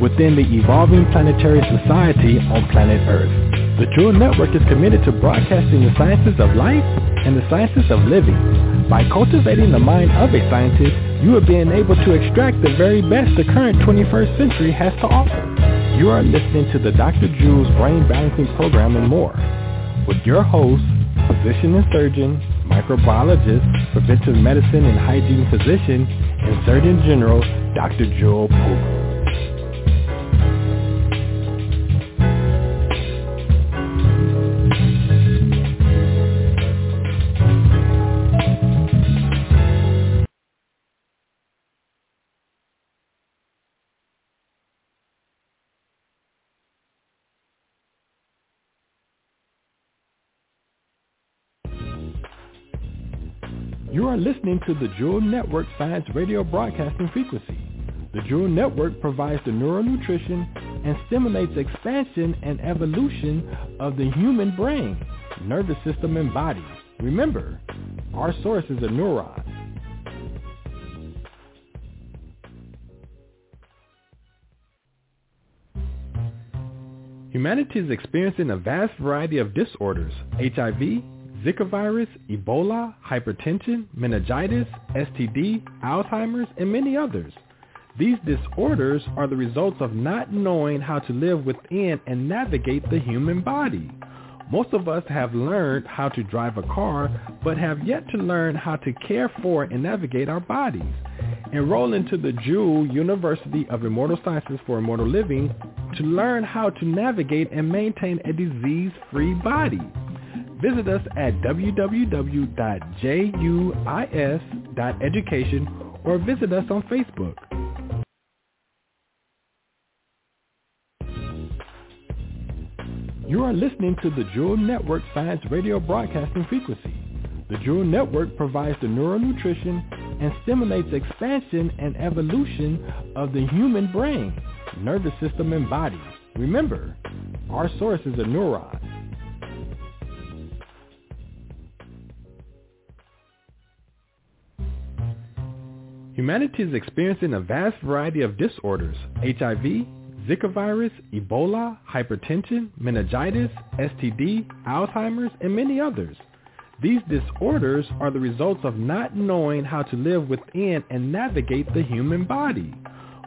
within the evolving planetary society on planet Earth. The Jewel Network is committed to broadcasting the sciences of life and the sciences of living. By cultivating the mind of a scientist, you are being able to extract the very best the current 21st century has to offer. You are listening to the Dr. Jewel's Brain Balancing Program and more with your host, physician and surgeon, microbiologist, preventive medicine and hygiene physician, and Surgeon General, Dr. Jewel Pook. Listening to the Jewel Network Science Radio Broadcasting Frequency. The Jewel Network provides the neural nutrition and stimulates expansion and evolution of the human brain, nervous system, and body. Remember, our source is a neuron. Humanity is experiencing a vast variety of disorders, HIV, Zika virus, Ebola, hypertension, meningitis, STD, Alzheimer's, and many others. These disorders are the results of not knowing how to live within and navigate the human body. Most of us have learned how to drive a car, but have yet to learn how to care for and navigate our bodies. Enroll into the Jewel University of Immortal Sciences for Immortal Living to learn how to navigate and maintain a disease-free body. Visit us at www.juis.education or visit us on Facebook. You are listening to the Jewel Network Science Radio Broadcasting Frequency. The Jewel Network provides the neural nutrition and stimulates expansion and evolution of the human brain, nervous system, and body. Remember, our source is a neuron. Humanity is experiencing a vast variety of disorders, HIV, Zika virus, Ebola, hypertension, meningitis, STD, Alzheimer's, and many others. These disorders are the results of not knowing how to live within and navigate the human body.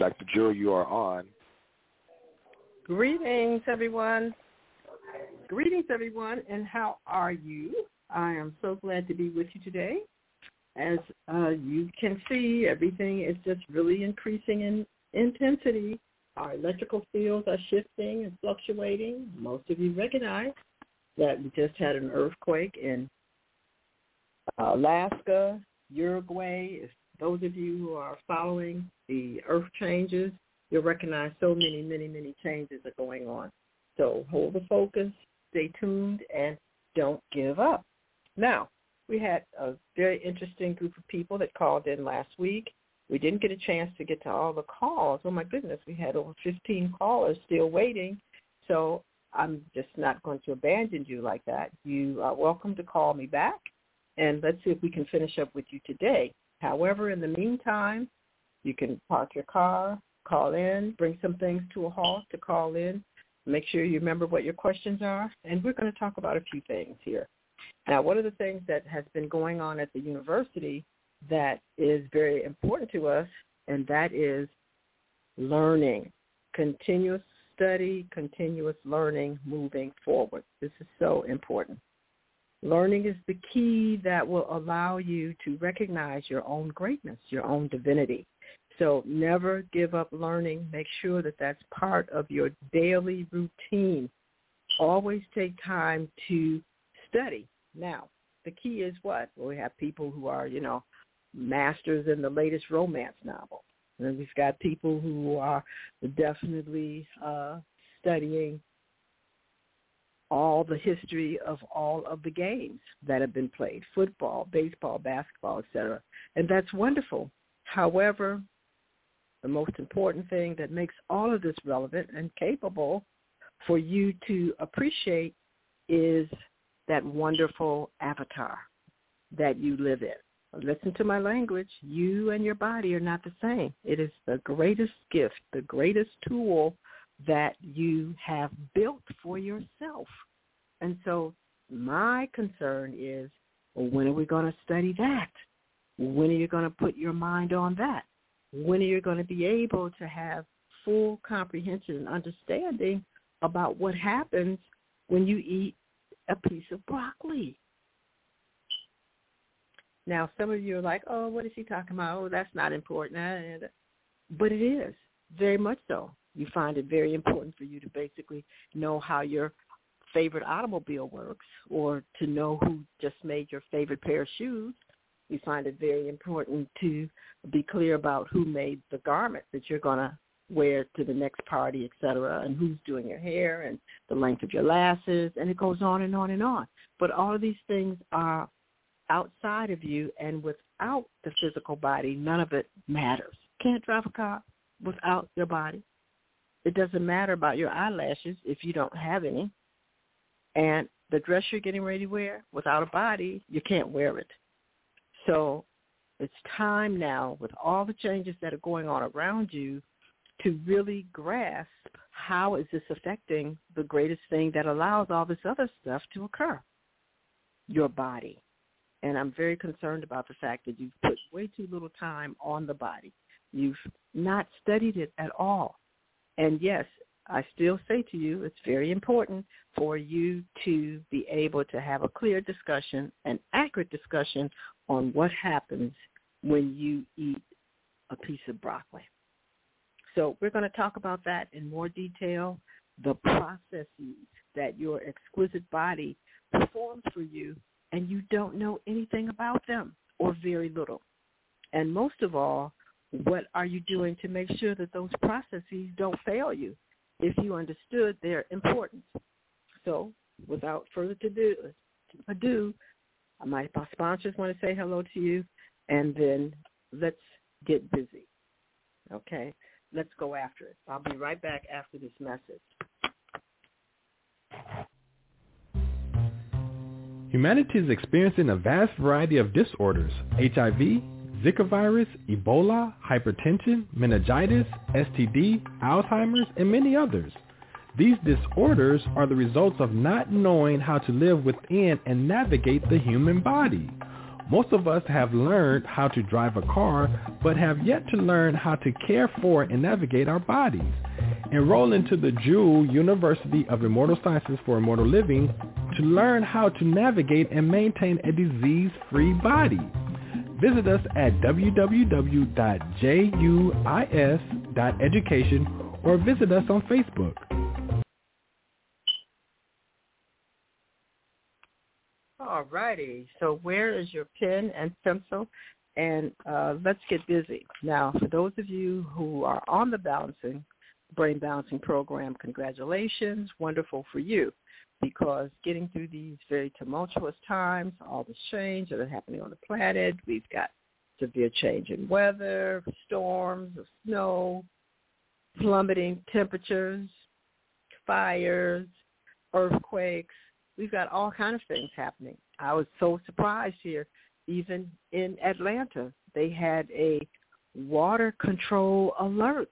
Dr. Jewel, you are on. Greetings, everyone. Greetings, everyone, and how are you? I am so glad to be with you today. As uh, you can see, everything is just really increasing in intensity. Our electrical fields are shifting and fluctuating. Most of you recognize that we just had an earthquake in Alaska, Uruguay. If those of you who are following the earth changes, you'll recognize so many, many, many changes are going on. So hold the focus, stay tuned, and don't give up. Now, we had a very interesting group of people that called in last week. We didn't get a chance to get to all the calls. Oh my goodness, we had over 15 callers still waiting. So I'm just not going to abandon you like that. You are welcome to call me back, and let's see if we can finish up with you today. However, in the meantime, you can park your car, call in, bring some things to a halt to call in. Make sure you remember what your questions are, and we're going to talk about a few things here. Now, one of the things that has been going on at the university that is very important to us, and that is learning, continuous study, continuous learning moving forward. This is so important. Learning is the key that will allow you to recognize your own greatness, your own divinity. So never give up learning. Make sure that that's part of your daily routine. Always take time to study. Now, the key is what? Well, we have people who are, you know, masters in the latest romance novel. And we've got people who are definitely uh, studying all the history of all of the games that have been played, football, baseball, basketball, etc. And that's wonderful. However, the most important thing that makes all of this relevant and capable for you to appreciate is that wonderful avatar that you live in. Listen to my language. You and your body are not the same. It is the greatest gift, the greatest tool that you have built for yourself. And so my concern is, well, when are we going to study that? When are you going to put your mind on that? When are you going to be able to have full comprehension and understanding about what happens when you eat a piece of broccoli? Now, some of you are like, oh, what is he talking about? Oh, that's not important. But it is, very much so. You find it very important for you to basically know how your favorite automobile works or to know who just made your favorite pair of shoes. You find it very important to be clear about who made the garment that you're going to wear to the next party, et cetera, and who's doing your hair and the length of your lashes, and it goes on and on and on. But all of these things are outside of you and without the physical body, none of it matters. Can't drive a car without your body. It doesn't matter about your eyelashes if you don't have any. And the dress you're getting ready to wear without a body, you can't wear it. So it's time now with all the changes that are going on around you to really grasp how is this affecting the greatest thing that allows all this other stuff to occur, your body. And I'm very concerned about the fact that you've put way too little time on the body. You've not studied it at all. And yes, I still say to you, it's very important for you to be able to have a clear discussion, an accurate discussion on what happens when you eat a piece of broccoli. So we're going to talk about that in more detail, the processes that your exquisite body performs for you and you don't know anything about them or very little. And most of all, what are you doing to make sure that those processes don't fail you if you understood their importance? So without further ado, my sponsors want to say hello to you, and then let's get busy. Okay, let's go after it. I'll be right back after this message. Humanity is experiencing a vast variety of disorders, HIV, Zika virus, Ebola, hypertension, meningitis, STD, Alzheimer's, and many others. These disorders are the results of not knowing how to live within and navigate the human body. Most of us have learned how to drive a car, but have yet to learn how to care for and navigate our bodies. Enroll into the Jewel University of Immortal Sciences for Immortal Living to learn how to navigate and maintain a disease-free body. Visit us at www.juis.education or visit us on Facebook. All righty. So where is your pen and pencil? And uh, let's get busy. Now, for those of you who are on the balancing, brain balancing program, congratulations. Wonderful for you because getting through these very tumultuous times, all the change that is happening on the planet, we've got severe change in weather, storms snow, plummeting temperatures, fires, earthquakes. We've got all kinds of things happening. I was so surprised here, even in Atlanta, they had a water control alert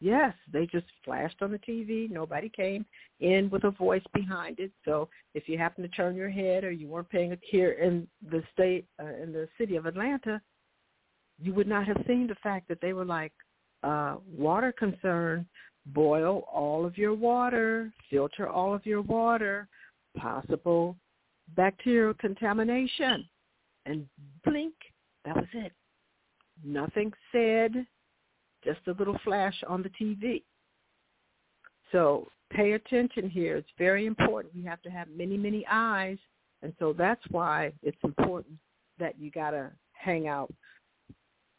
Yes, they just flashed on the TV. Nobody came in with a voice behind it. So if you happen to turn your head or you weren't paying a here in the state, uh, in the city of Atlanta, you would not have seen the fact that they were like uh, water concern. boil all of your water, filter all of your water, possible bacterial contamination, and blink, that was it. Nothing said, just a little flash on the TV. So pay attention here. It's very important. We have to have many, many eyes. And so that's why it's important that you got to hang out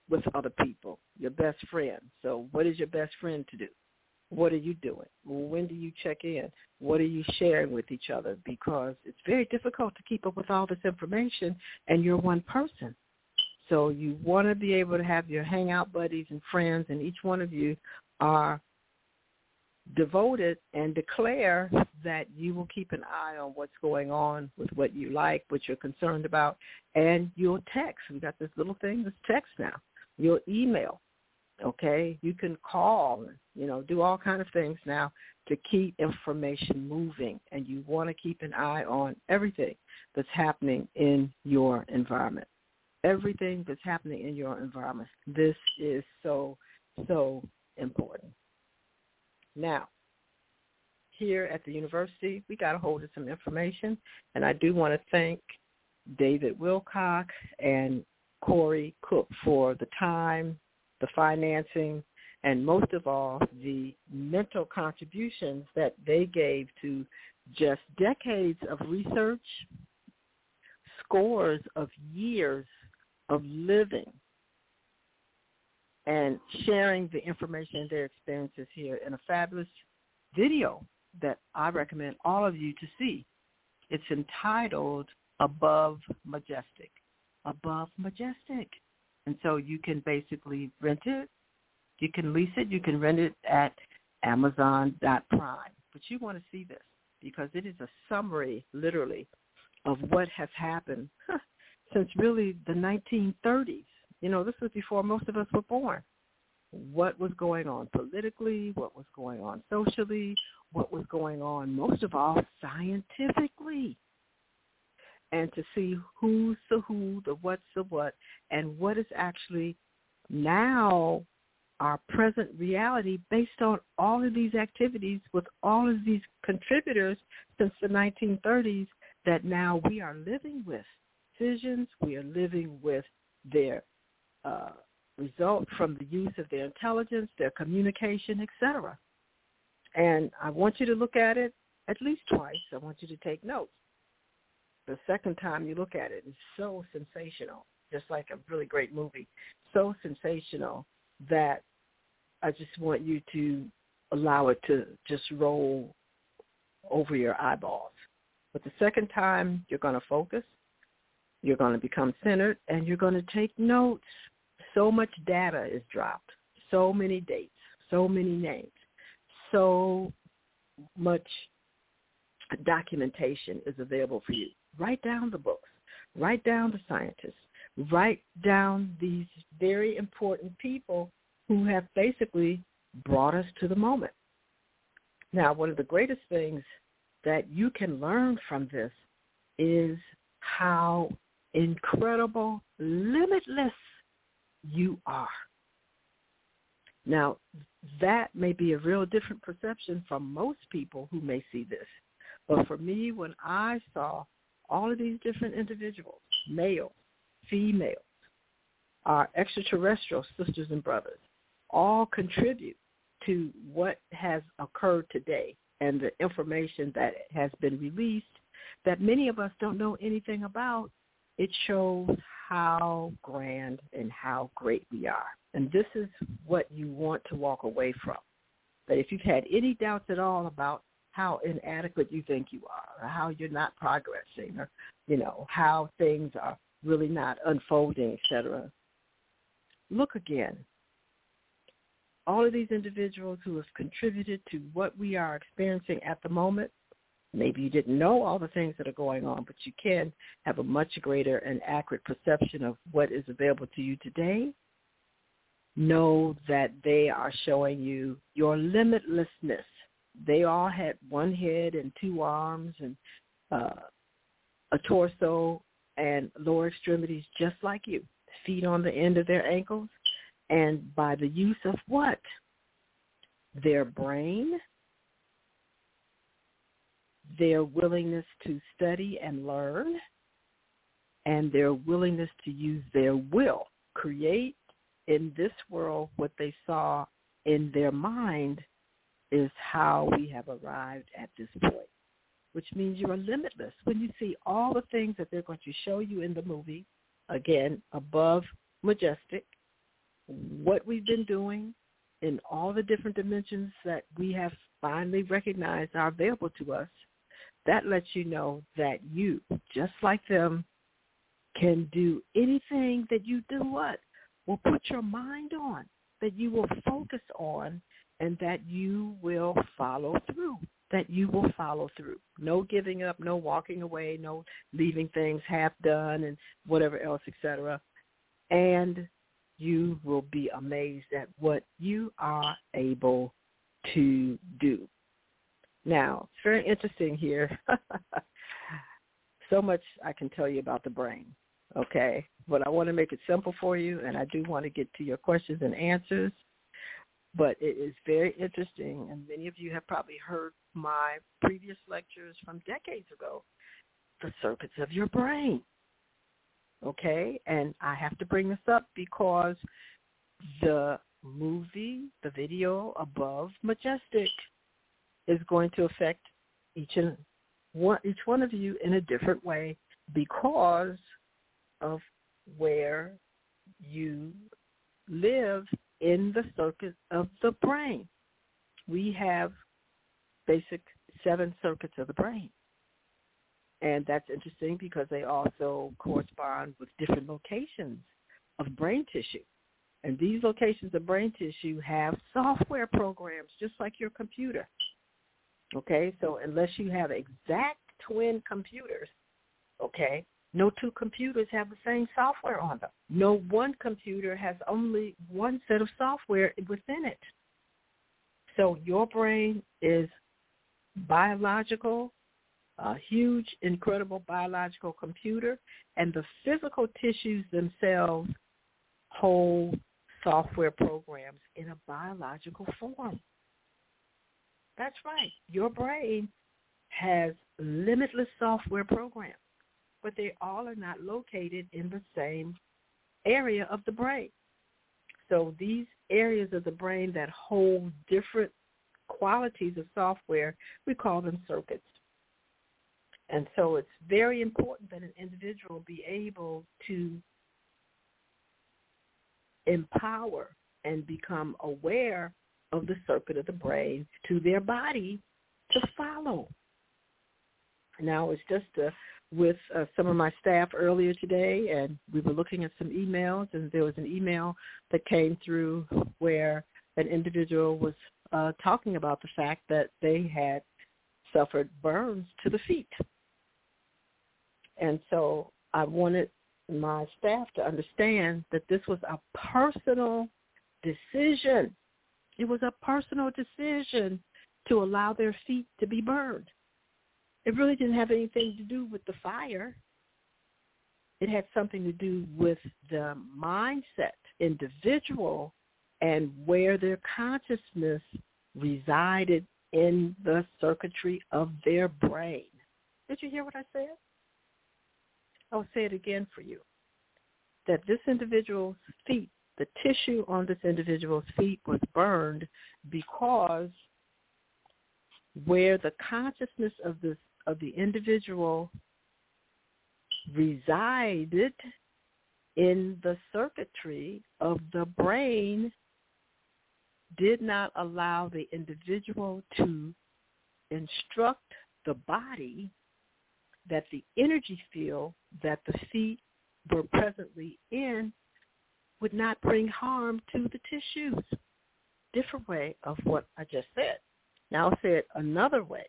with other people, your best friend. So what is your best friend to do? What are you doing? When do you check in? What are you sharing with each other? Because it's very difficult to keep up with all this information and you're one person. So you want to be able to have your hangout buddies and friends and each one of you are devoted and declare that you will keep an eye on what's going on with what you like, what you're concerned about, and you'll text. We got this little thing that's text now. You'll email. Okay, you can call, you know, do all kind of things now to keep information moving, and you want to keep an eye on everything that's happening in your environment. Everything that's happening in your environment. This is so so important. Now, here at the university, we got a hold of some information, and I do want to thank David Wilcock and Corey Goode for the time, the financing, and most of all, the mental contributions that they gave to just decades of research, scores of years of living and sharing the information and their experiences here in a fabulous video that I recommend all of you to see. It's entitled Above Majestic. Above Majestic. And so you can basically rent it. You can lease it. You can rent it at Amazon.prime. But you want to see this because it is a summary, literally, of what has happened since really the 1930s you know, this was before most of us were born. What was going on politically, what was going on socially, what was going on most of all scientifically. And to see who's the who, the what's the what, and what is actually now our present reality based on all of these activities with all of these contributors since the 1930s that now we are living with. Decisions, we are living with their uh, result from the use of their intelligence, their communication, etc. And I want you to look at it at least twice. I want you to take notes. The second time you look at it is so sensational, just like a really great movie, so sensational that I just want you to allow it to just roll over your eyeballs. But the second time, you're going to focus, you're going to become centered, and you're going to take notes. So much data is dropped, so many dates, so many names, so much documentation is available for you. Write down the books, write down the scientists, write down these very important people who have basically brought us to the moment. Now, one of the greatest things that you can learn from this is how incredible, limitless you are. Now, that may be a real different perception from most people who may see this. But for me, when I saw all of these different individuals, male, females, our extraterrestrial sisters and brothers, all contribute to what has occurred today and the information that has been released that many of us don't know anything about, it shows how grand and how great we are. And this is what you want to walk away from. That if you've had any doubts at all about how inadequate you think you are, or how you're not progressing, or you know how things are really not unfolding, etc. Look again. All of these individuals who have contributed to what we are experiencing at the moment Maybe you didn't know all the things that are going on, but you can have a much greater and accurate perception of what is available to you today. Know that they are showing you your limitlessness. They all had one head and two arms and uh, a torso and lower extremities just like you, feet on the end of their ankles. And by the use of what? their brain, their willingness to study and learn, and their willingness to use their will, create in this world what they saw in their mind is how we have arrived at this point, which means you are limitless. When you see all the things that they're going to show you in the movie, again, above majestic, what we've been doing in all the different dimensions that we have finally recognized are available to us, that lets you know that you, just like them, can do anything that you do what? Will put your mind on, that you will focus on, and that you will follow through. That you will follow through. No giving up, no walking away, no leaving things half done and whatever else, etc. And you will be amazed at what you are able to do. Now, it's very interesting here. so much I can tell you about the brain, okay? But I want to make it simple for you, and I do want to get to your questions and answers. But it is very interesting, and many of you have probably heard my previous lectures from decades ago, the circuits of your brain okay? And I have to bring this up because the movie, the video above Majestic is going to affect each and one each one of you in a different way because of where you live in the circuit of the brain. We have basic seven circuits of the brain. And that's interesting because they also correspond with different locations of brain tissue. And these locations of brain tissue have software programs just like your computer. Okay, so unless you have exact twin computers, okay, no two computers have the same software on them. No one computer has only one set of software within it. So your brain is biological, a huge, incredible biological computer, and the physical tissues themselves hold software programs in a biological form. That's right. Your brain has limitless software programs, but they all are not located in the same area of the brain. So these areas of the brain that hold different qualities of software, we call them circuits. And so it's very important that an individual be able to empower and become aware of the circuit of the brain to their body to follow. And now, it's just uh, with uh, some of my staff earlier today, and we were looking at some emails, and there was an email that came through where an individual was uh, talking about the fact that they had suffered burns to the feet. And so I wanted my staff to understand that this was a personal decision. It was a personal decision to allow their feet to be burned. It really didn't have anything to do with the fire. It had something to do with the mindset, individual, and where their consciousness resided in the circuitry of their brain. Did you hear what I said? I'll say it again for you, that this individual's feet, the tissue on this individual's feet was burned because where the consciousness of this of the individual resided in the circuitry of the brain did not allow the individual to instruct the body that the energy field that the feet were presently in would not bring harm to the tissues. Different way of what I just said. Now I'll say it another way.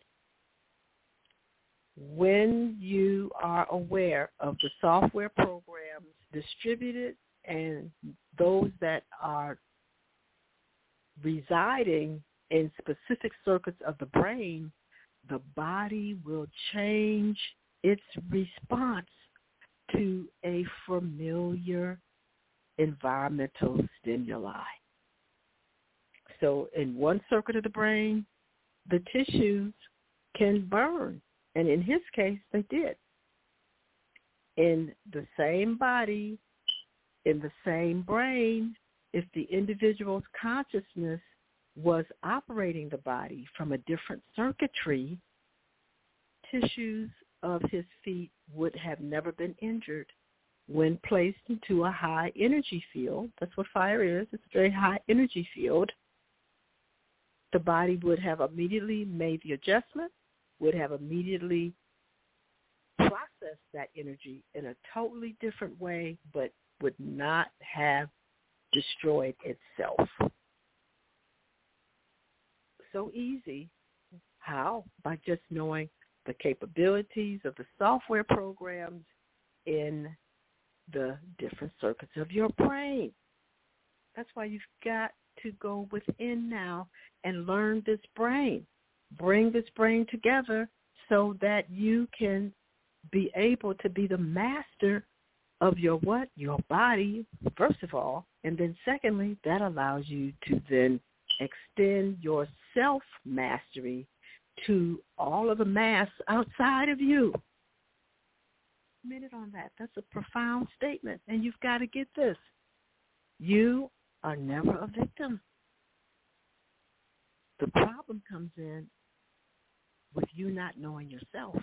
When you are aware of the software programs distributed and those that are residing in specific circuits of the brain, the body will change its response to a familiar environmental stimuli. so in one circuit of the brain, the tissues can burn. And in his case, they did. In the same body, in the same brain, if the individual's consciousness was operating the body from a different circuitry, tissues of his feet would have never been injured when placed into a high energy field. That's what fire is. It's a very high energy field. The body would have immediately made the adjustment, would have immediately processed that energy in a totally different way, but would not have destroyed itself. So easy. How? By just knowing the capabilities of the software programs in the different circuits of your brain. That's why you've got to go within now and learn this brain. Bring this brain together so that you can be able to be the master of your what? Your body, first of all. And then secondly, that allows you to then extend your self-mastery to all of the mass outside of you. Minute on that. That's a profound statement. And you've got to get this. You are never a victim. The problem comes in with you not knowing yourself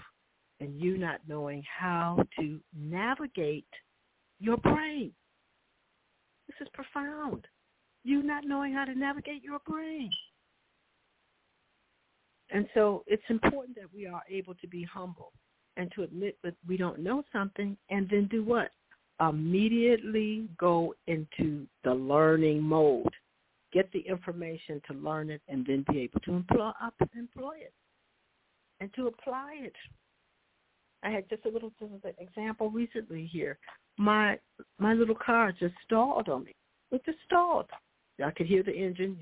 and you not knowing how to navigate your brain. This is profound. You not knowing how to navigate your brain. And so it's important that we are able to be humble and to admit that we don't know something and then do what? Immediately go into the learning mode. Get the information to learn it and then be able to employ, employ it and to apply it. I had just a little example recently here. My my little car just stalled on me. It just stalled. I could hear the engine,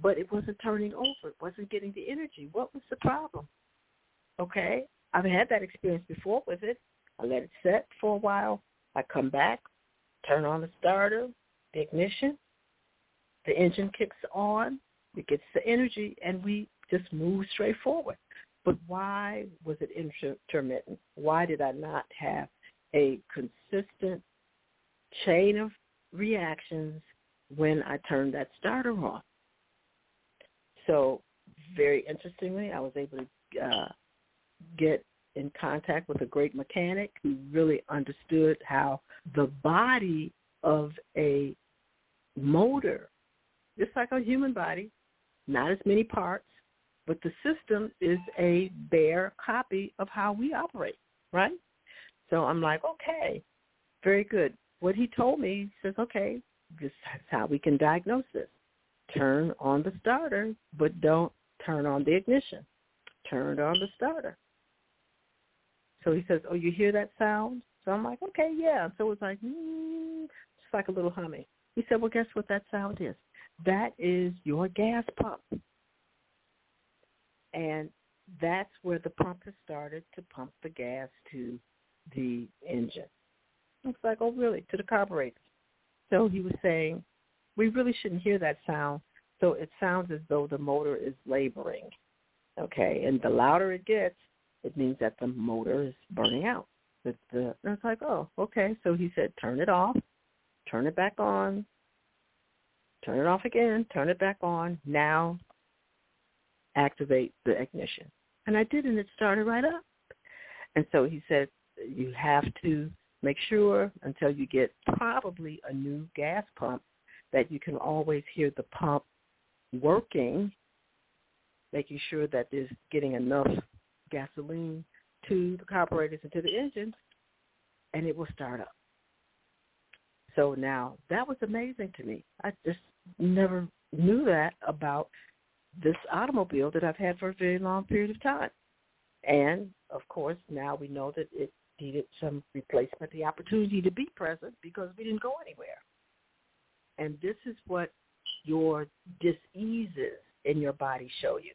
but it wasn't turning over. It wasn't getting the energy. What was the problem? Okay, I've had that experience before with it. I let it set for a while. I come back, turn on the starter, the ignition, the engine kicks on, it gets the energy, and we just move straight forward. But why was it intermittent? Why did I not have a consistent chain of reactions when I turned that starter on? So very interestingly, I was able to uh, get in contact with a great mechanic who really understood how the body of a motor, just like a human body, not as many parts, but the system is a bare copy of how we operate, right? So I'm like, okay, very good. What he told me, he says, okay, this is how we can diagnose this. Turn on the starter, but don't turn on the ignition. Turn on the starter. So he says, oh, you hear that sound? So I'm like, okay, yeah. So it's like, mm, just like a little humming. He said, well, guess what that sound is? That is your gas pump. And that's where the pump has started to pump the gas to the engine. It's like, oh, really? To the carburetor. So he was saying, we really shouldn't hear that sound. So it sounds as though the motor is laboring. Okay, and the louder it gets, it means that the motor is burning out. But the, and it's like, oh, okay. So he said, turn it off, turn it back on, turn it off again, turn it back on. Now activate the ignition. And I did, and it started right up. And so he said, you have to make sure until you get probably a new gas pump that you can always hear the pump working, making sure that there's getting enough gasoline to the carburetors and to the engines, and it will start up. So now that was amazing to me. I just never knew that about this automobile that I've had for a very long period of time. And of course, now we know that it needed some replacement, the opportunity to be present because we didn't go anywhere. And this is what your diseases in your body show you.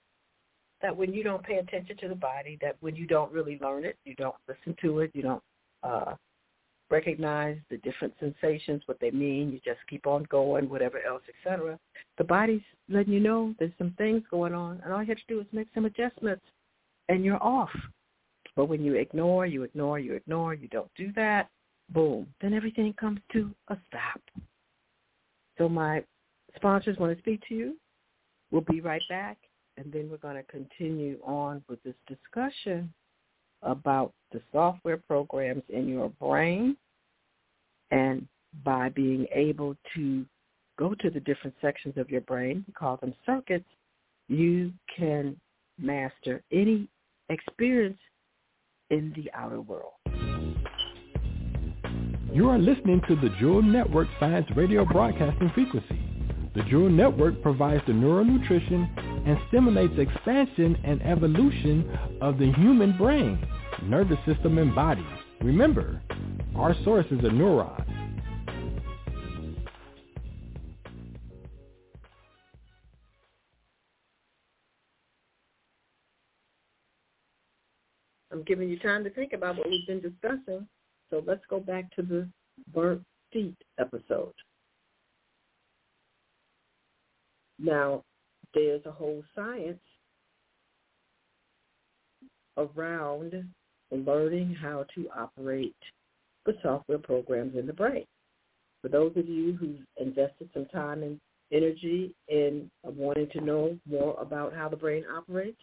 That when you don't pay attention to the body, that when you don't really learn it, you don't listen to it, you don't uh, recognize the different sensations, what they mean. You just keep on going, whatever else, etc. The body's letting you know there's some things going on, and all you have to do is make some adjustments, and you're off. But when you ignore, you ignore, you ignore, you don't do that, boom, then everything comes to a stop. So my sponsors want to speak to you. We'll be right back, and then we're going to continue on with this discussion about the software programs in your brain and by being able to go to the different sections of your brain, we call them circuits, you can master any experience in the outer world. You are listening to the Jewel Network Science Radio Broadcasting Frequency. The Jewel Network provides the neural nutrition and stimulates expansion and evolution of the human brain, nervous system, and body. Remember, our source is a neuron. I'm giving you time to think about what we've been discussing. So let's go back to the burnt feet episode. Now, there's a whole science around learning how to operate the software programs in the brain. For those of you who've invested some time and energy in wanting to know more about how the brain operates,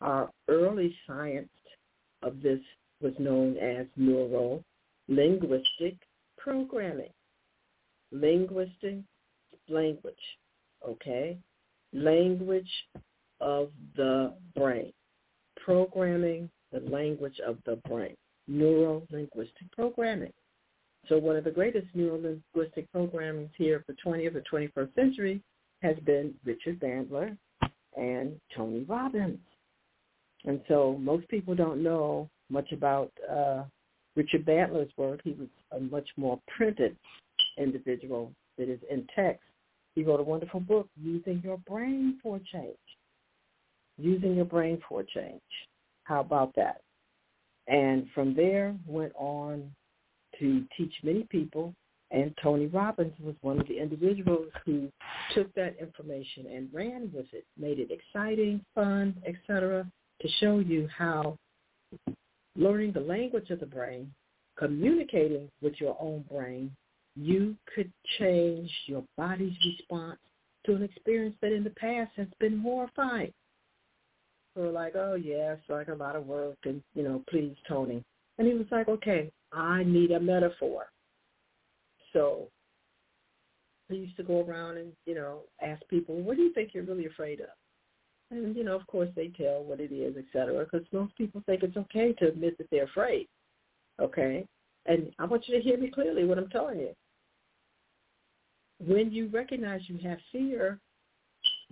our early science of this was known as neural linguistic programming. Linguistic language, okay? Language of the brain. Programming the language of the brain. Neuro-linguistic programming. So one of the greatest neuro-linguistic here for the 20th or 21st century has been Richard Bandler and Tony Robbins. And so most people don't know much about uh, Richard Bandler's work. He was a much more printed individual that is in text. He wrote a wonderful book, Using Your Brain for Change. Using Your Brain for Change. How about that? And from there went on to teach many people. And Tony Robbins was one of the individuals who took that information and ran with it, made it exciting, fun, etc., to show you how learning the language of the brain, communicating with your own brain, you could change your body's response to an experience that in the past has been horrifying. So we're like, oh yeah, it's like a lot of work and, you know, please, Tony. And he was like, okay, I need a metaphor. So he used to go around and, you know, ask people, what do you think you're really afraid of? And, you know, of course they tell what it is, et cetera, because most people think it's okay to admit that they're afraid. Okay? And I want you to hear me clearly what I'm telling you. When you recognize you have fear,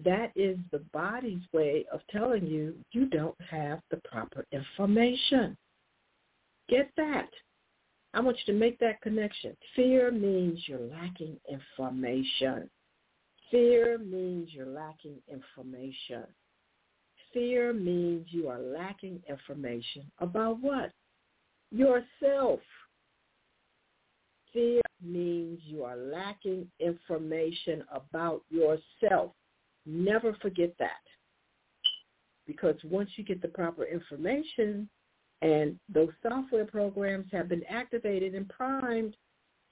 that is the body's way of telling you you don't have the proper information. Get that. I want you to make that connection. Fear means you're lacking information. Fear means you're lacking information. Fear means you are lacking information about what? Yourself. Fear means you are lacking information about yourself. Never forget that. Because once you get the proper information and those software programs have been activated and primed,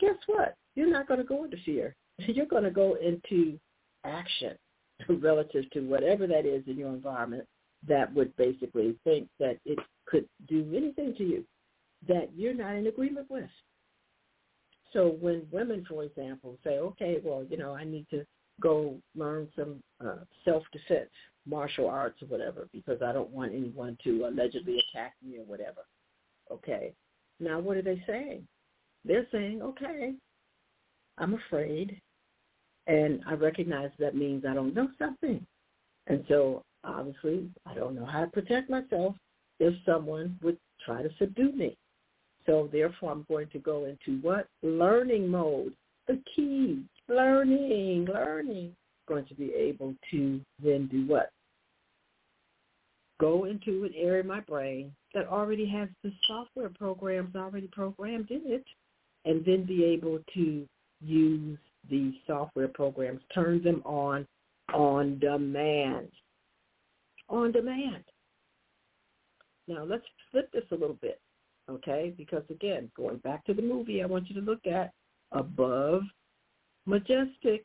guess what? You're not going to go into fear. You're going to go into action relative to whatever that is in your environment that would basically think that it could do anything to you that you're not in agreement with. So when women, for example, say, okay, well, you know, I need to go learn some uh, self-defense, martial arts or whatever, because I don't want anyone to allegedly attack me or whatever. Okay. Now what are they saying? They're saying, okay, I'm afraid, and I recognize that means I don't know something. And so obviously I don't know how to protect myself if someone would try to subdue me. So therefore I'm going to go into what? Learning mode. The key. Learning, learning. Going to be able to then do what? Go into an area of my brain that already has the software programs already programmed in it and then be able to use the software programs, turn them on on demand. On demand. Now let's flip this a little bit, okay? Because again, going back to the movie, I want you to look at Above Majestic.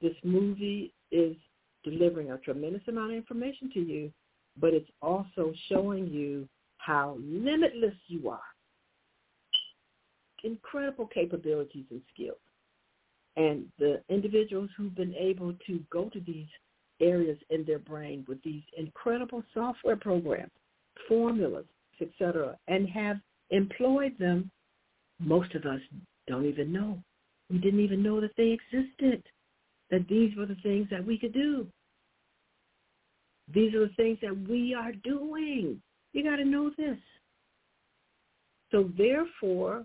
This movie is delivering a tremendous amount of information to you, but it's also showing you how limitless you are. Incredible capabilities and skills. And the individuals who've been able to go to these areas in their brain with these incredible software programs, formulas, etc., and have employed them, most of us don't even know. We didn't even know that they existed, that these were the things that we could do. These are the things that we are doing. You got to know this. So therefore,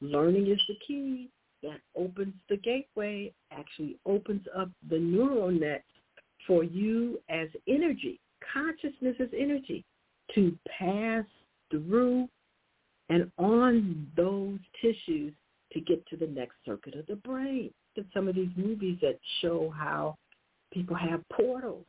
learning is the key that opens the gateway, actually opens up the neural net for you as energy, consciousness is energy, to pass through and on those tissues to get to the next circuit of the brain. There's some of these movies that show how people have portals,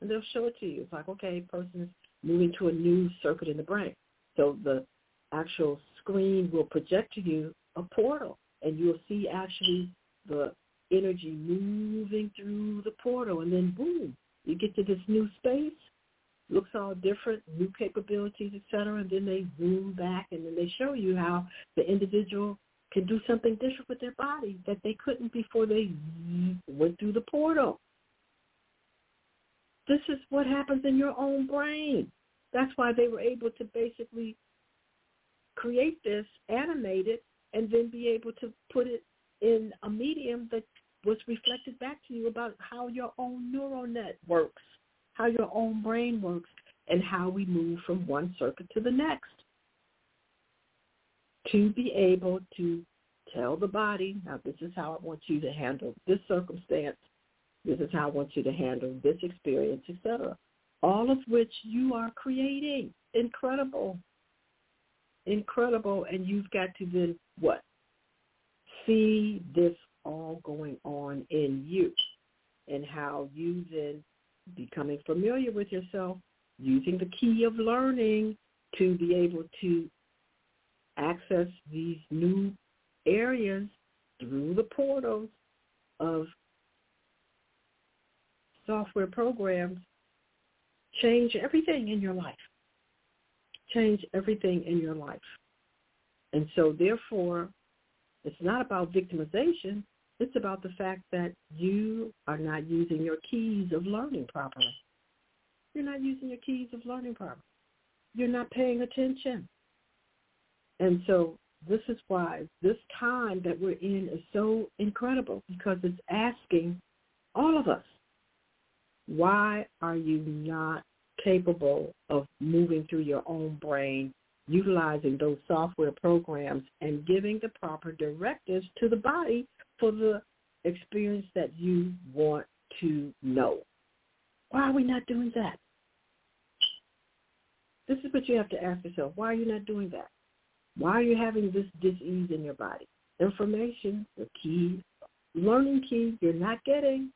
and they'll show it to you. It's like, okay, person is moving to a new circuit in the brain. So the actual screen will project to you a portal, and you'll see actually the energy moving through the portal, and then boom, you get to this new space. Looks all different, new capabilities, etc. And then they zoom back, and then they show you how the individual can do something different with their body that they couldn't before they went through the portal. This is what happens in your own brain. That's why they were able to basically create this, animate it, and then be able to put it in a medium that was reflected back to you about how your own neural net works, how your own brain works, and how we move from one circuit to the next. To be able to tell the body, now this is how I want you to handle this circumstance, this is how I want you to handle this experience, etc. All of which you are creating. Incredible. Incredible. And you've got to then what? See this all going on in you and how you then becoming familiar with yourself, using the key of learning to be able to access these new areas through the portals of software programs change everything in your life. Change everything in your life. And so therefore, it's not about victimization. It's about the fact that you are not using your keys of learning properly. You're not using your keys of learning properly. You're not paying attention. And so this is why this time that we're in is so incredible because it's asking all of us, why are you not capable of moving through your own brain, utilizing those software programs and giving the proper directives to the body for the experience that you want to know. Why are we not doing that? This is what you have to ask yourself. Why are you not doing that? Why are you having this disease in your body? Information, the key, learning key you're not getting.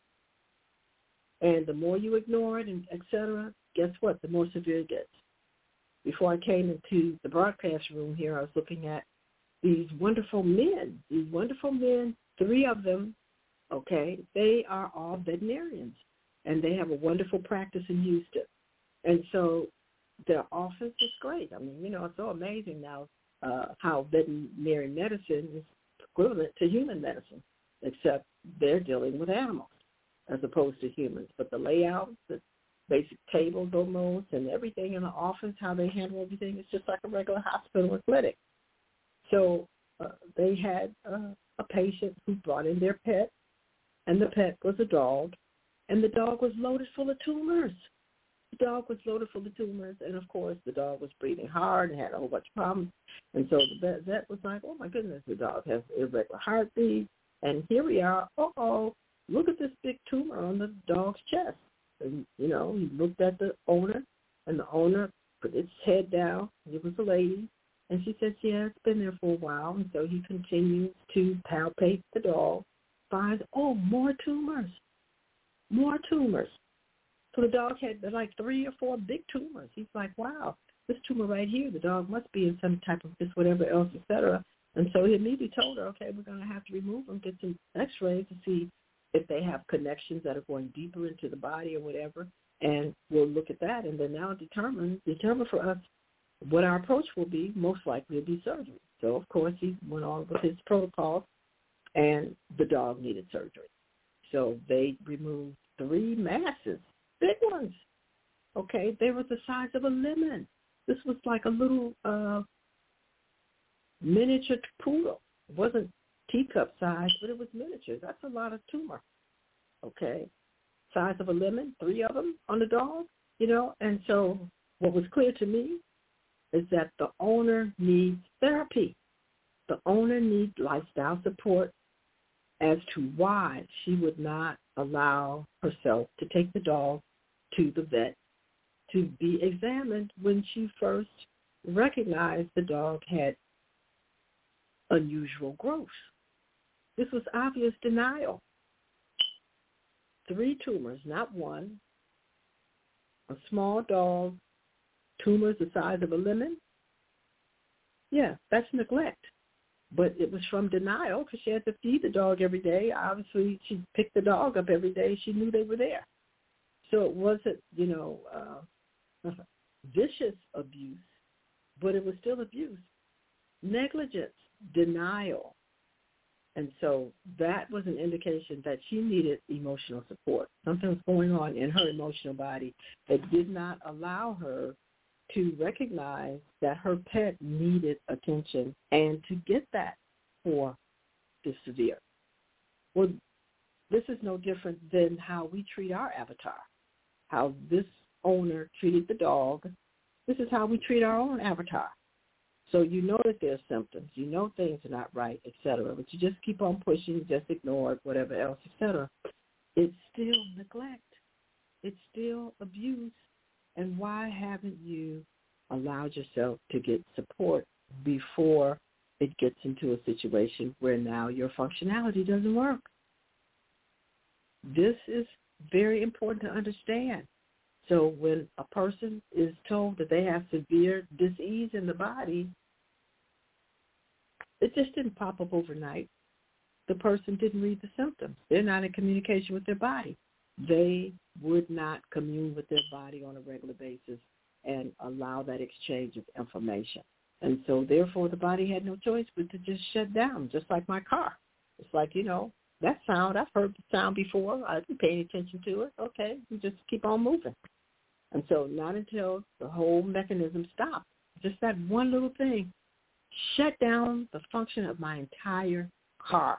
And the more you ignore it and et cetera, guess what? The more severe it gets. Before I came into the broadcast room here, I was looking at these wonderful men, these wonderful men, three of them, okay, they are all veterinarians and they have a wonderful practice in Houston. And so their office is great. I mean, you know, it's so amazing now uh, how veterinary medicine is equivalent to human medicine, except they're dealing with animals as opposed to humans. But the layout, the basic tables almost, and everything in the office, how they handle everything, is just like a regular hospital or clinic. So uh, they had uh, a patient who brought in their pet, and the pet was a dog, and the dog was loaded full of tumors. The dog was loaded full of tumors, and of course, the dog was breathing hard and had a whole bunch of problems. And so the vet was like, "Oh my goodness, the dog has irregular heartbeat." And here we are. Uh oh, look at this big tumor on the dog's chest. And you know, he looked at the owner, and the owner put its head down. It was a lady, And she says, yeah, it's been there for a while. And so he continues to palpate the dog, finds, oh, more tumors, more tumors. So the dog had like three or four big tumors. He's like, wow, this tumor right here, the dog must be in some type of this whatever else, et cetera. And so he immediately told her, okay, we're going to have to remove them, get some x-rays to see if they have connections that are going deeper into the body or whatever. And we'll look at that and then now determine, determine for us what our approach will be. Most likely it'll be surgery. So, of course, he went on with his protocol and the dog needed surgery. So they removed three masses, big ones. Okay, they were the size of a lemon. This was like a little uh, miniature poodle. It wasn't teacup size, but it was miniature. That's a lot of tumor. Okay, size of a lemon, three of them on the dog. You know, and so what was clear to me is that the owner needs therapy. The owner needs lifestyle support as to why she would not allow herself to take the dog to the vet to be examined when she first recognized the dog had unusual growth. This was obvious denial. Three tumors, not one. A small dog, tumors the size of a lemon. Yeah, that's neglect. But it was from denial because she had to feed the dog every day. Obviously, she picked the dog up every day. She knew they were there. So it wasn't, you know, uh, vicious abuse, but it was still abuse. Negligence denial. And so that was an indication that she needed emotional support. Something was going on in her emotional body that did not allow her to recognize that her pet needed attention and to get that for the severe. Well, this is no different than how we treat our avatar, how this owner treated the dog. This is how we treat our own avatar. So you know that there's symptoms, you know things are not right, et cetera, but you just keep on pushing, just ignore it, whatever else, et cetera. It's still neglect. It's still abuse. And why haven't you allowed yourself to get support before it gets into a situation where now your functionality doesn't work? This is very important to understand. So when a person is told that they have severe disease in the body, it just didn't pop up overnight. The person didn't read the symptoms. They're not in communication with their body. They would not commune with their body on a regular basis and allow that exchange of information. And so therefore the body had no choice but to just shut down, just like my car. It's like, you know, that sound, I've heard the sound before. I didn't pay any attention to it. Okay, you just keep on moving. And so not until the whole mechanism stopped, just that one little thing shut down the function of my entire car.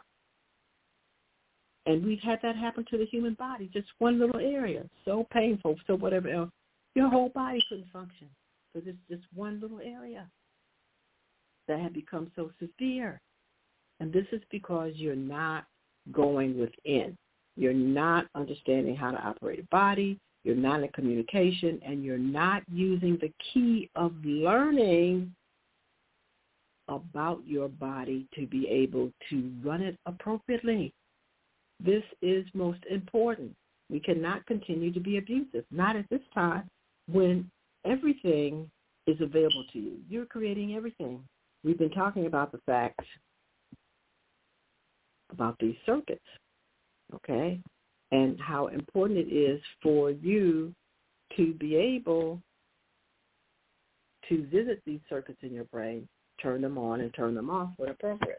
And we've had that happen to the human body, just one little area, so painful, so whatever else. Your whole body couldn't function because it's just one little area that had become so severe. And this is because you're not going within. You're not understanding how to operate a body you're not in communication, and you're not using the key of learning about your body to be able to run it appropriately. This is most important. We cannot continue to be abusive, not at this time when everything is available to you. You're creating everything. We've been talking about the fact about these circuits, okay? and how important it is for you to be able to visit these circuits in your brain, turn them on and turn them off when appropriate.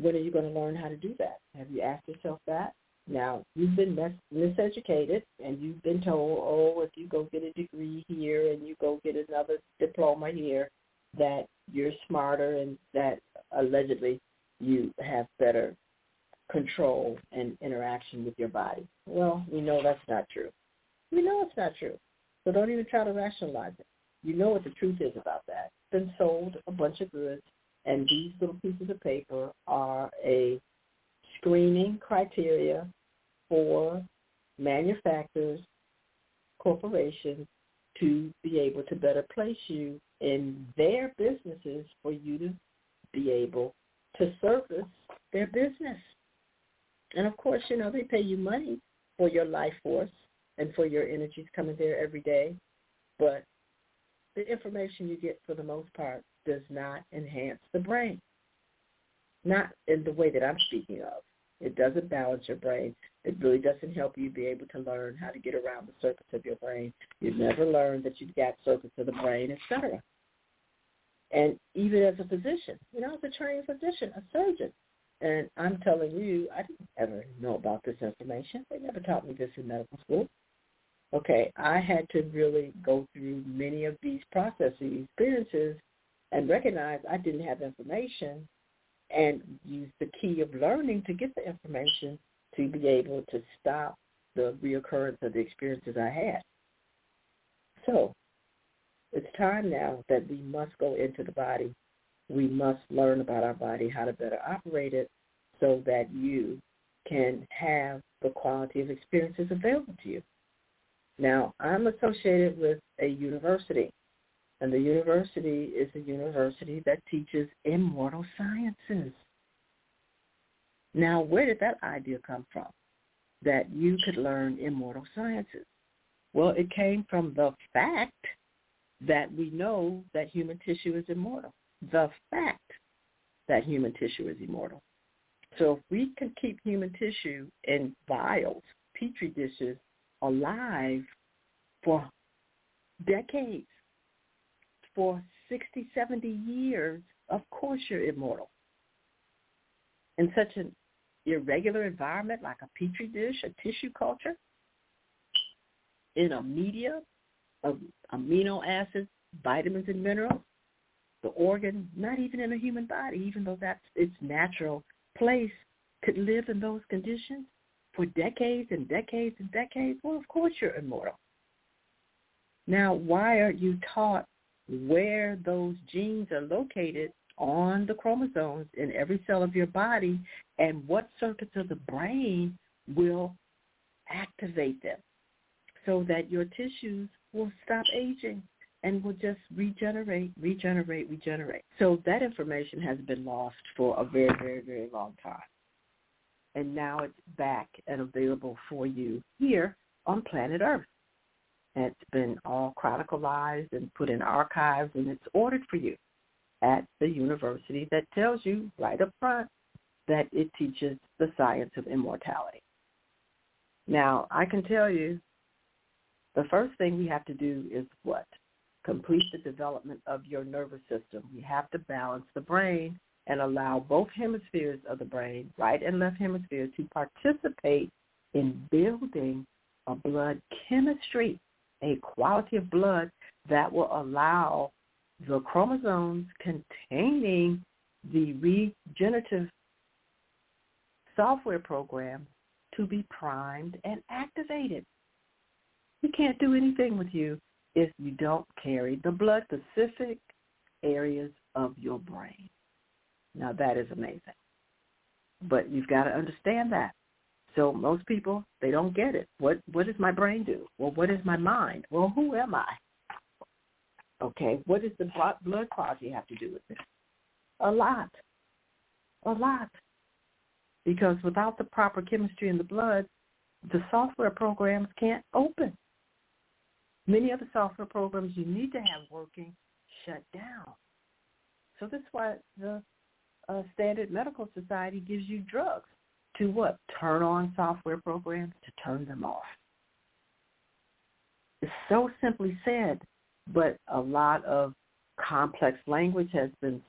When are you going to learn how to do that? Have you asked yourself that? Now, you've been mis- miseducated and you've been told, oh, if you go get a degree here and you go get another diploma here, that you're smarter and that allegedly you have better control and interaction with your body. Well, we know that's not true. We know it's not true. So don't even try to rationalize it. You know what the truth is about that. It's been sold a bunch of goods, and these little pieces of paper are a screening criteria for manufacturers, corporations to be able to better place you in their businesses for you to be able to service their business. And of course, you know, they pay you money for your life force and for your energies coming there every day. But the information you get for the most part does not enhance the brain. Not in the way that I'm speaking of. It doesn't balance your brain. It really doesn't help you be able to learn how to get around the surface of your brain. You've never learned that you've got surface of the brain, etc. And even as a physician, you know, as a trained physician, a surgeon, and I'm telling you, I didn't ever know about this information. They never taught me this in medical school. Okay, I had to really go through many of these processes, experiences, and recognize I didn't have information and use the key of learning to get the information to be able to stop the reoccurrence of the experiences I had. So it's time now that we must go into the body. We must learn about our body, how to better operate it so that you can have the quality of experiences available to you. Now, I'm associated with a university, and the university is a university that teaches immortal sciences. Now, where did that idea come from, that you could learn immortal sciences? Well, it came from the fact that we know that human tissue is immortal. The fact that human tissue is immortal. So if we can keep human tissue in vials, petri dishes, alive for decades, for 60, 70 years, of course you're immortal. In such an irregular environment like a petri dish, a tissue culture, in a media of amino acids, vitamins and minerals, the organ, not even in a human body, even though that's its natural place, could live in those conditions for decades and decades and decades, well, of course you're immortal. Now, why aren't you taught where those genes are located on the chromosomes in every cell of your body and what circuits of the brain will activate them so that your tissues will stop aging and will just regenerate, regenerate, regenerate. So that information has been lost for a very, very, very long time. And now it's back and available for you here on planet Earth. It's been all chronicalized and put in archives and it's ordered for you at the university that tells you right up front that it teaches the science of immortality. Now, I can tell you the first thing we have to do is what? Complete the development of your nervous system. We have to balance the brain and allow both hemispheres of the brain, right and left hemisphere, to participate in building a blood chemistry, a quality of blood that will allow the chromosomes containing the regenerative software program to be primed and activated. We can't do anything with you if you don't carry the blood specific areas of your brain. Now that is amazing. But you've got to understand that. So most people, they don't get it. What what does my brain do? Well, what is my mind? Well, who am I? Okay, what does the blood quality have to do with this? A lot. A lot. Because without the proper chemistry in the blood, the software programs can't open. Many of the software programs you need to have working shut down. So that's why the uh, Standard Medical Society gives you drugs to what? Turn on software programs to turn them off. It's so simply said, but a lot of complex language has been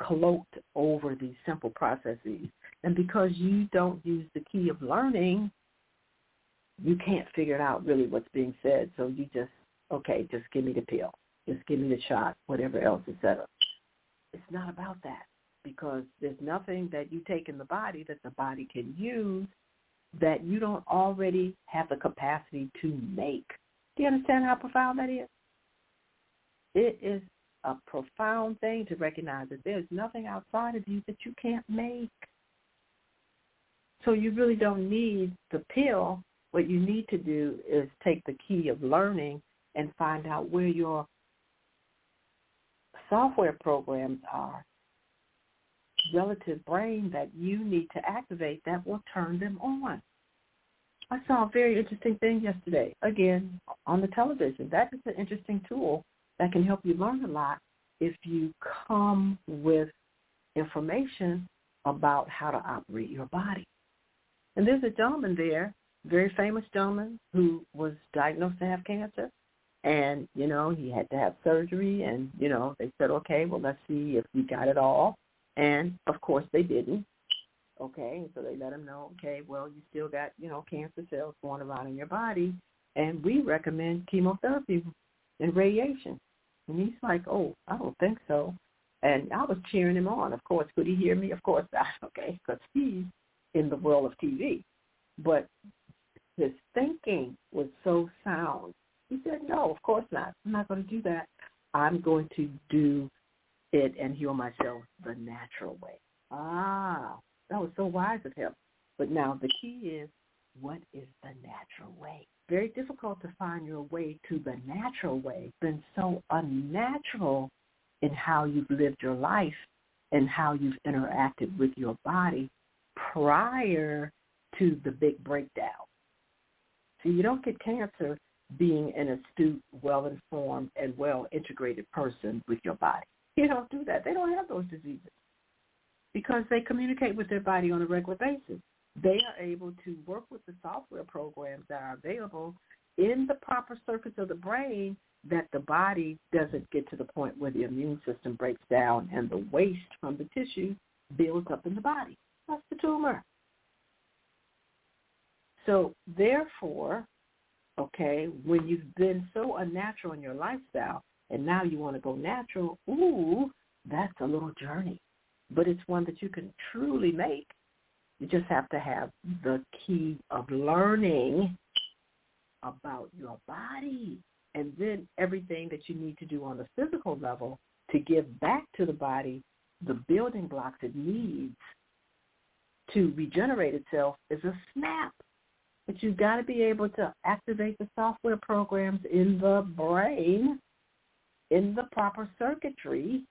cloaked over these simple processes. And because you don't use the key of learning, you can't figure out really what's being said. So you just, okay, just give me the pill. Just give me the shot, whatever else, etc. It's not about that because there's nothing that you take in the body that the body can use that you don't already have the capacity to make. Do you understand how profound that is? It is a profound thing to recognize that there's nothing outside of you that you can't make. So you really don't need the pill what you need to do is take the key of learning and find out where your software programs are relative brain that you need to activate that will turn them on. I saw a very interesting thing yesterday, again, on the television. That is an interesting tool that can help you learn a lot if you come with information about how to operate your body. And there's a gentleman there, very famous gentleman, who was diagnosed to have cancer. And, you know, he had to have surgery and, you know, they said, okay, well, let's see if we got it all. And, of course, they didn't. Okay, so they let him know, okay, well, you still got, you know, cancer cells going around in your body, and we recommend chemotherapy and radiation. And he's like, oh, I don't think so. And I was cheering him on. Of course, could he hear me? Of course not. Okay, because he's in the world of TV. But his thinking was so sound. He said, no, of course not. I'm not going to do that. I'm going to do it and heal myself the natural way. Ah, that was so wise of him. But now the key is, what is the natural way? Very difficult to find your way to the natural way. Been so unnatural in how you've lived your life and how you've interacted with your body prior to the big breakdown. So you don't get cancer being an astute, well-informed, and well-integrated person with your body. You don't do that. They don't have those diseases because they communicate with their body on a regular basis. They are able to work with the software programs that are available in the proper circuits of the brain that the body doesn't get to the point where the immune system breaks down and the waste from the tissue builds up in the body. That's the tumor. So therefore, okay, when you've been so unnatural in your lifestyle and now you want to go natural, ooh, that's a little journey. But it's one that you can truly make. You just have to have the key of learning about your body and then everything that you need to do on the physical level to give back to the body the building blocks it needs to regenerate itself is a snap. But you've got to be able to activate the software programs in the brain, in the proper circuitry,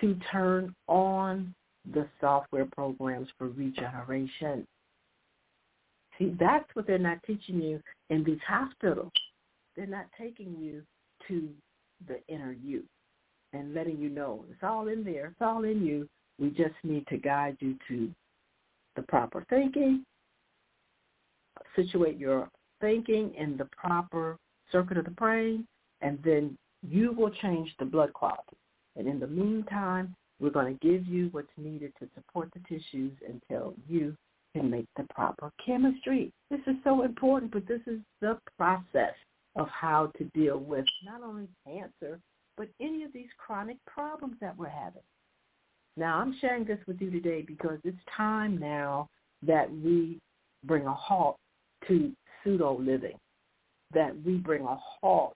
to turn on the software programs for regeneration. See, that's what they're not teaching you in these hospitals. They're not taking you to the inner you and letting you know it's all in there. It's all in you. We just need to guide you to the proper thinking, situate your thinking in the proper circuit of the brain, and then you will change the blood quality. And in the meantime, we're going to give you what's needed to support the tissues until you can make the proper chemistry. This is so important, but this is the process of how to deal with not only cancer, but any of these chronic problems that we're having. Now, I'm sharing this with you today because it's time now that we bring a halt to pseudo living, that we bring a halt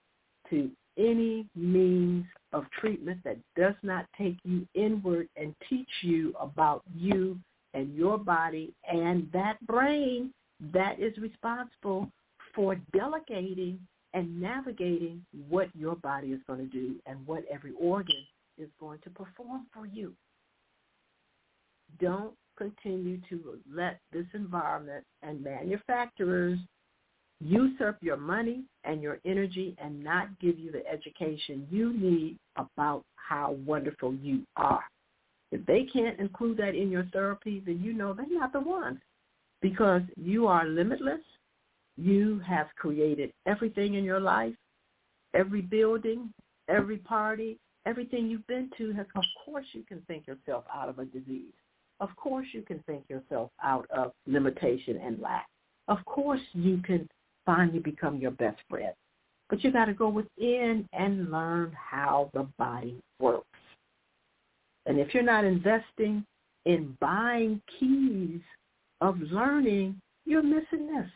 to any means of treatment that does not take you inward and teach you about you and your body and that brain that is responsible for delegating and navigating what your body is going to do and what every organ is going to perform for you. Don't continue to let this environment and manufacturers usurp your money and your energy and not give you the education you need about how wonderful you are. If they can't include that in your therapy, then you know they're not the ones because you are limitless you have created everything in your life, every building, every party, everything you've been to has, of course you can think yourself out of a disease. Of course you can think yourself out of limitation and lack. Of course you can finally become your best friend. But you got to go within and learn how the body works. And if you're not investing in buying keys of learning, you're missing this.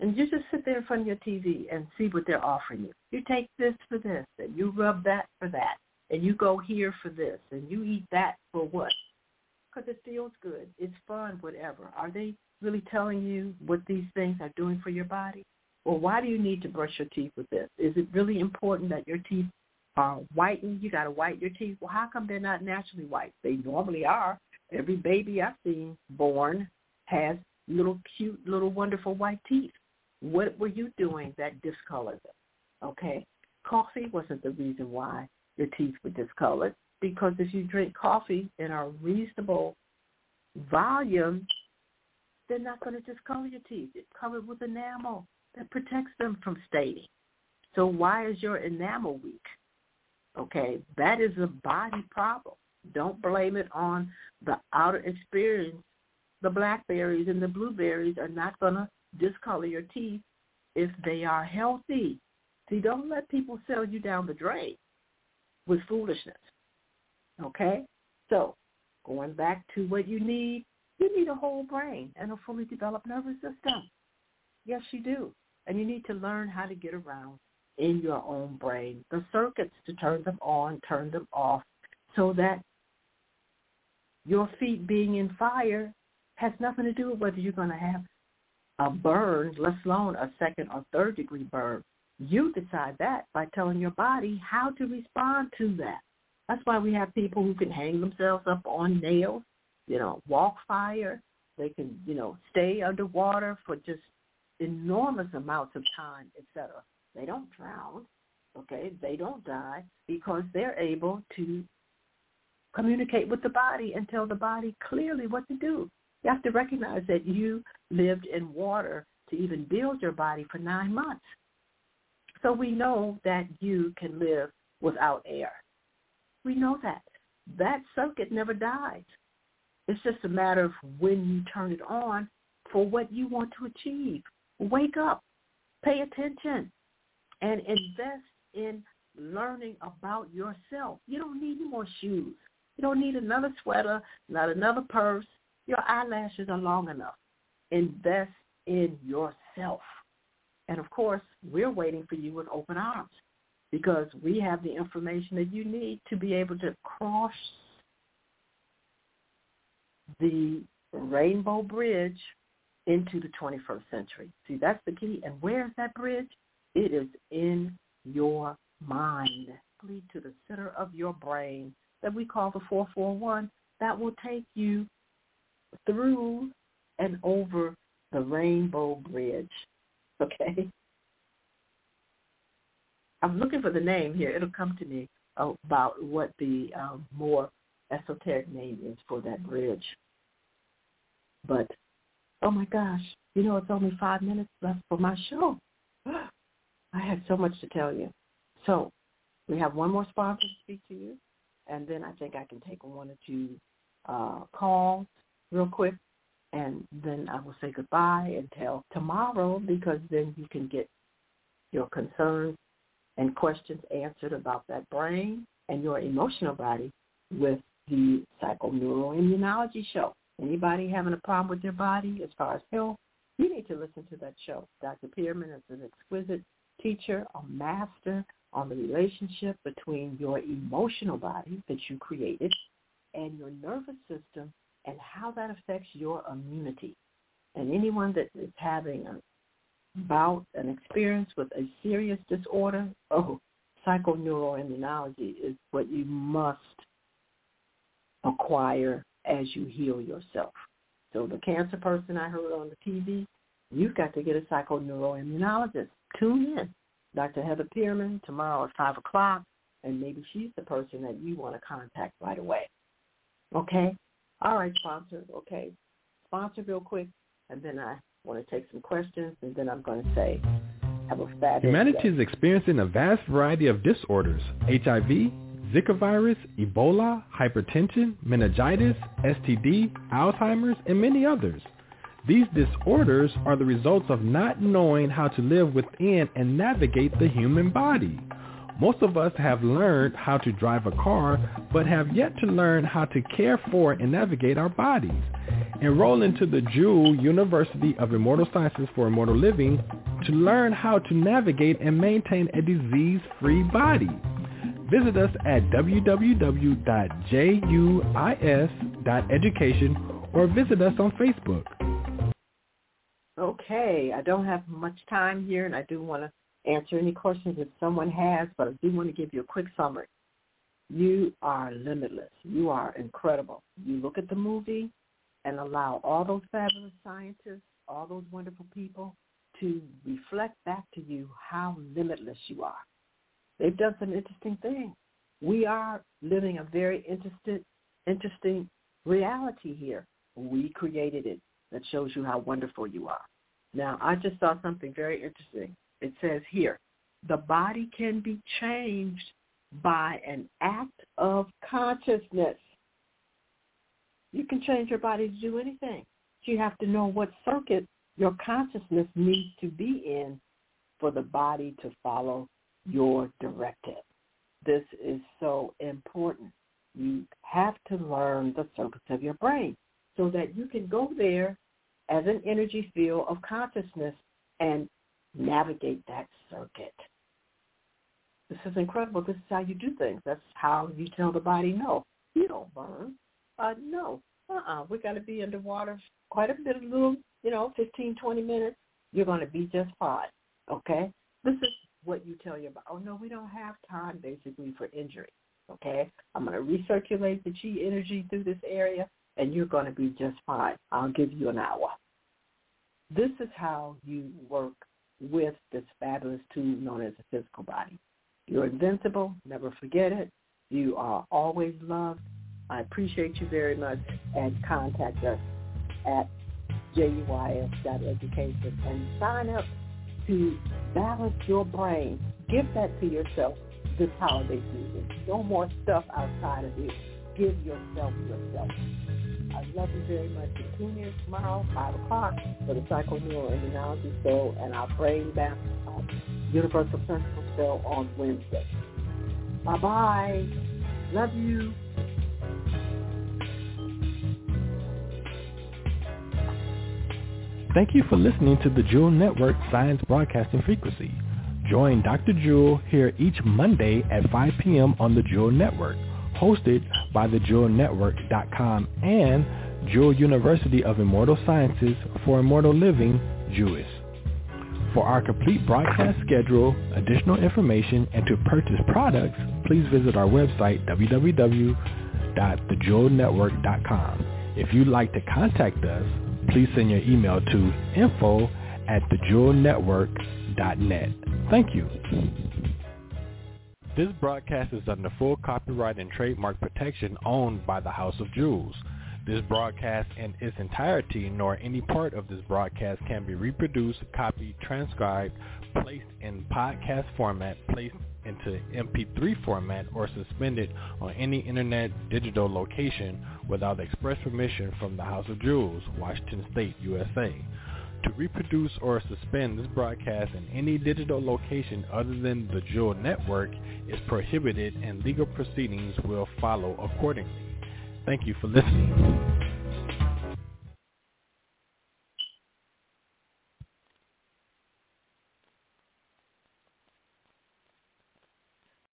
And you just sit there in front of your TV and see what they're offering you. You take this for this, and you rub that for that, and you go here for this, and you eat that for what? Because it feels good. It's fun, whatever. Are they really telling you what these things are doing for your body? well, why do you need to brush your teeth with this? Is it really important that your teeth are whitened? You got to whiten your teeth. Well, how come they're not naturally white? They normally are. Every baby I've seen born has little cute, little wonderful white teeth. What were you doing that discolored them? Okay. Coffee wasn't the reason why your teeth were discolored because if you drink coffee in a reasonable volume, they're not going to discolor your teeth. It's covered with enamel that protects them from staining. So why is your enamel weak? Okay, that is a body problem. Don't blame it on the outer experience. The blackberries and the blueberries are not going to discolor your teeth if they are healthy. See, don't let people sell you down the drain with foolishness. Okay? So, going back to what you need, you need a whole brain and a fully developed nervous system. Yes, you do. And you need to learn how to get around in your own brain, the circuits to turn them on, turn them off, so that your feet being in fire has nothing to do with whether you're going to have a burn, let alone a second or third degree burn. You decide that by telling your body how to respond to that. That's why we have people who can hang themselves up on nails, you know, walk fire. They can, you know, stay underwater for just enormous amounts of time, etc. They don't drown, okay? They don't die because they're able to communicate with the body and tell the body clearly what to do. You have to recognize that you lived in water to even build your body for nine months. So we know that you can live without air. We know that. That circuit never dies. It's just a matter of when you turn it on for what you want to achieve. Wake up, pay attention, and invest in learning about yourself. You don't need any more shoes. You don't need another sweater, not another purse. Your eyelashes are long enough. Invest in yourself. And of course, we're waiting for you with open arms because we have the information that you need to be able to cross the rainbow bridge into the 21st century. See, that's the key. And where is that bridge? It is in your mind. Lead to the center of your brain that we call the 441 that will take you through and over the rainbow bridge. Okay? I'm looking for the name here. It'll come to me about what the um, more esoteric name is for that bridge. But oh my gosh, you know it's only five minutes left for my show. I have so much to tell you. So we have one more sponsor to speak to you, and then I think I can take one or two uh, calls real quick, and then I will say goodbye until tomorrow because then you can get your concerns and questions answered about that brain and your emotional body with the psychoneuroimmunology show. Anybody having a problem with their body as far as health, you need to listen to that show. Dr. Pearman is an exquisite teacher, a master on the relationship between your emotional body that you created and your nervous system and how that affects your immunity. And anyone that is having a bout, an experience with a serious disorder, oh, psychoneuroimmunology is what you must acquire as you heal yourself. So the cancer person I heard on the TV, you've got to get a psychoneuroimmunologist. Tune in. Dr. Heather Pearman tomorrow at 5 o'clock, and maybe she's the person that you want to contact right away. Okay? All right, sponsor. Okay. Sponsor real quick, and then I want to take some questions, and then I'm going to say, have a fabulous Humanity day. is experiencing a vast variety of disorders, HIV, Zika virus, Ebola, hypertension, meningitis, STD, Alzheimer's, and many others. These disorders are the results of not knowing how to live within and navigate the human body. Most of us have learned how to drive a car, but have yet to learn how to care for and navigate our bodies. Enroll into the Jewel University of Immortal Sciences for Immortal Living to learn how to navigate and maintain a disease-free body. Visit us at www.juis.education or visit us on Facebook. Okay, I don't have much time here, and I do want to answer any questions if someone has, but I do want to give you a quick summary. You are limitless. You are incredible. You look at the movie and allow all those fabulous scientists, all those wonderful people to reflect back to you how limitless you are. They've done some interesting things. We are living a very interesting, interesting reality here. We created it that shows you how wonderful you are. Now, I just saw something very interesting. It says here, the body can be changed by an act of consciousness. You can change your body to do anything. You have to know what circuit your consciousness needs to be in for the body to follow your directive. This is so important. You have to learn the circuits of your brain so that you can go there as an energy field of consciousness and navigate that circuit. This is incredible. This is how you do things. That's how you tell the body no. You don't burn. Uh, no. Uh-uh. We got to be underwater quite a bit, a little, you know, 15, 20 minutes. You're going to be just fine. Okay? This is what you tell your body. Oh, no, we don't have time, basically, for injury. Okay? I'm going to recirculate the chi energy through this area, and you're going to be just fine. I'll give you an hour. This is how you work with this fabulous tool known as the physical body. You're invincible. Never forget it. You are always loved. I appreciate you very much and contact us at juis.education and sign up to balance your brain. Give that to yourself this holiday season. No more stuff outside of you. Give yourself yourself. I love you very much. Tune in tomorrow, 5 o'clock, for the Psychoneuroimmunology Show and our Brain Balance uh, Universal Principle Show on Wednesday. Bye-bye. Love you. Thank you for listening to the Jewel Network Science Broadcasting Frequency. Join Dr. Jewel here each Monday at 5 p.m. on the Jewel Network hosted by the JewelNetwork.com and Jewel University of Immortal Sciences for Immortal Living, JUIS. For our complete broadcast schedule, additional information, and to purchase products, please visit our website, www.thejewelnetwork.com. If you'd like to contact us, please send your email to info at thejewelnetwork.net. Thank you. This broadcast is under full copyright and trademark protection owned by the House of Jewels. This broadcast in its entirety nor any part of this broadcast can be reproduced, copied, transcribed, placed in podcast format, placed into MP3 format, or suspended on any internet digital location without express permission from the House of Jewels, Washington State, USA. To reproduce or suspend this broadcast in any digital location other than the Jewel Network is prohibited and legal proceedings will follow accordingly. Thank you for listening.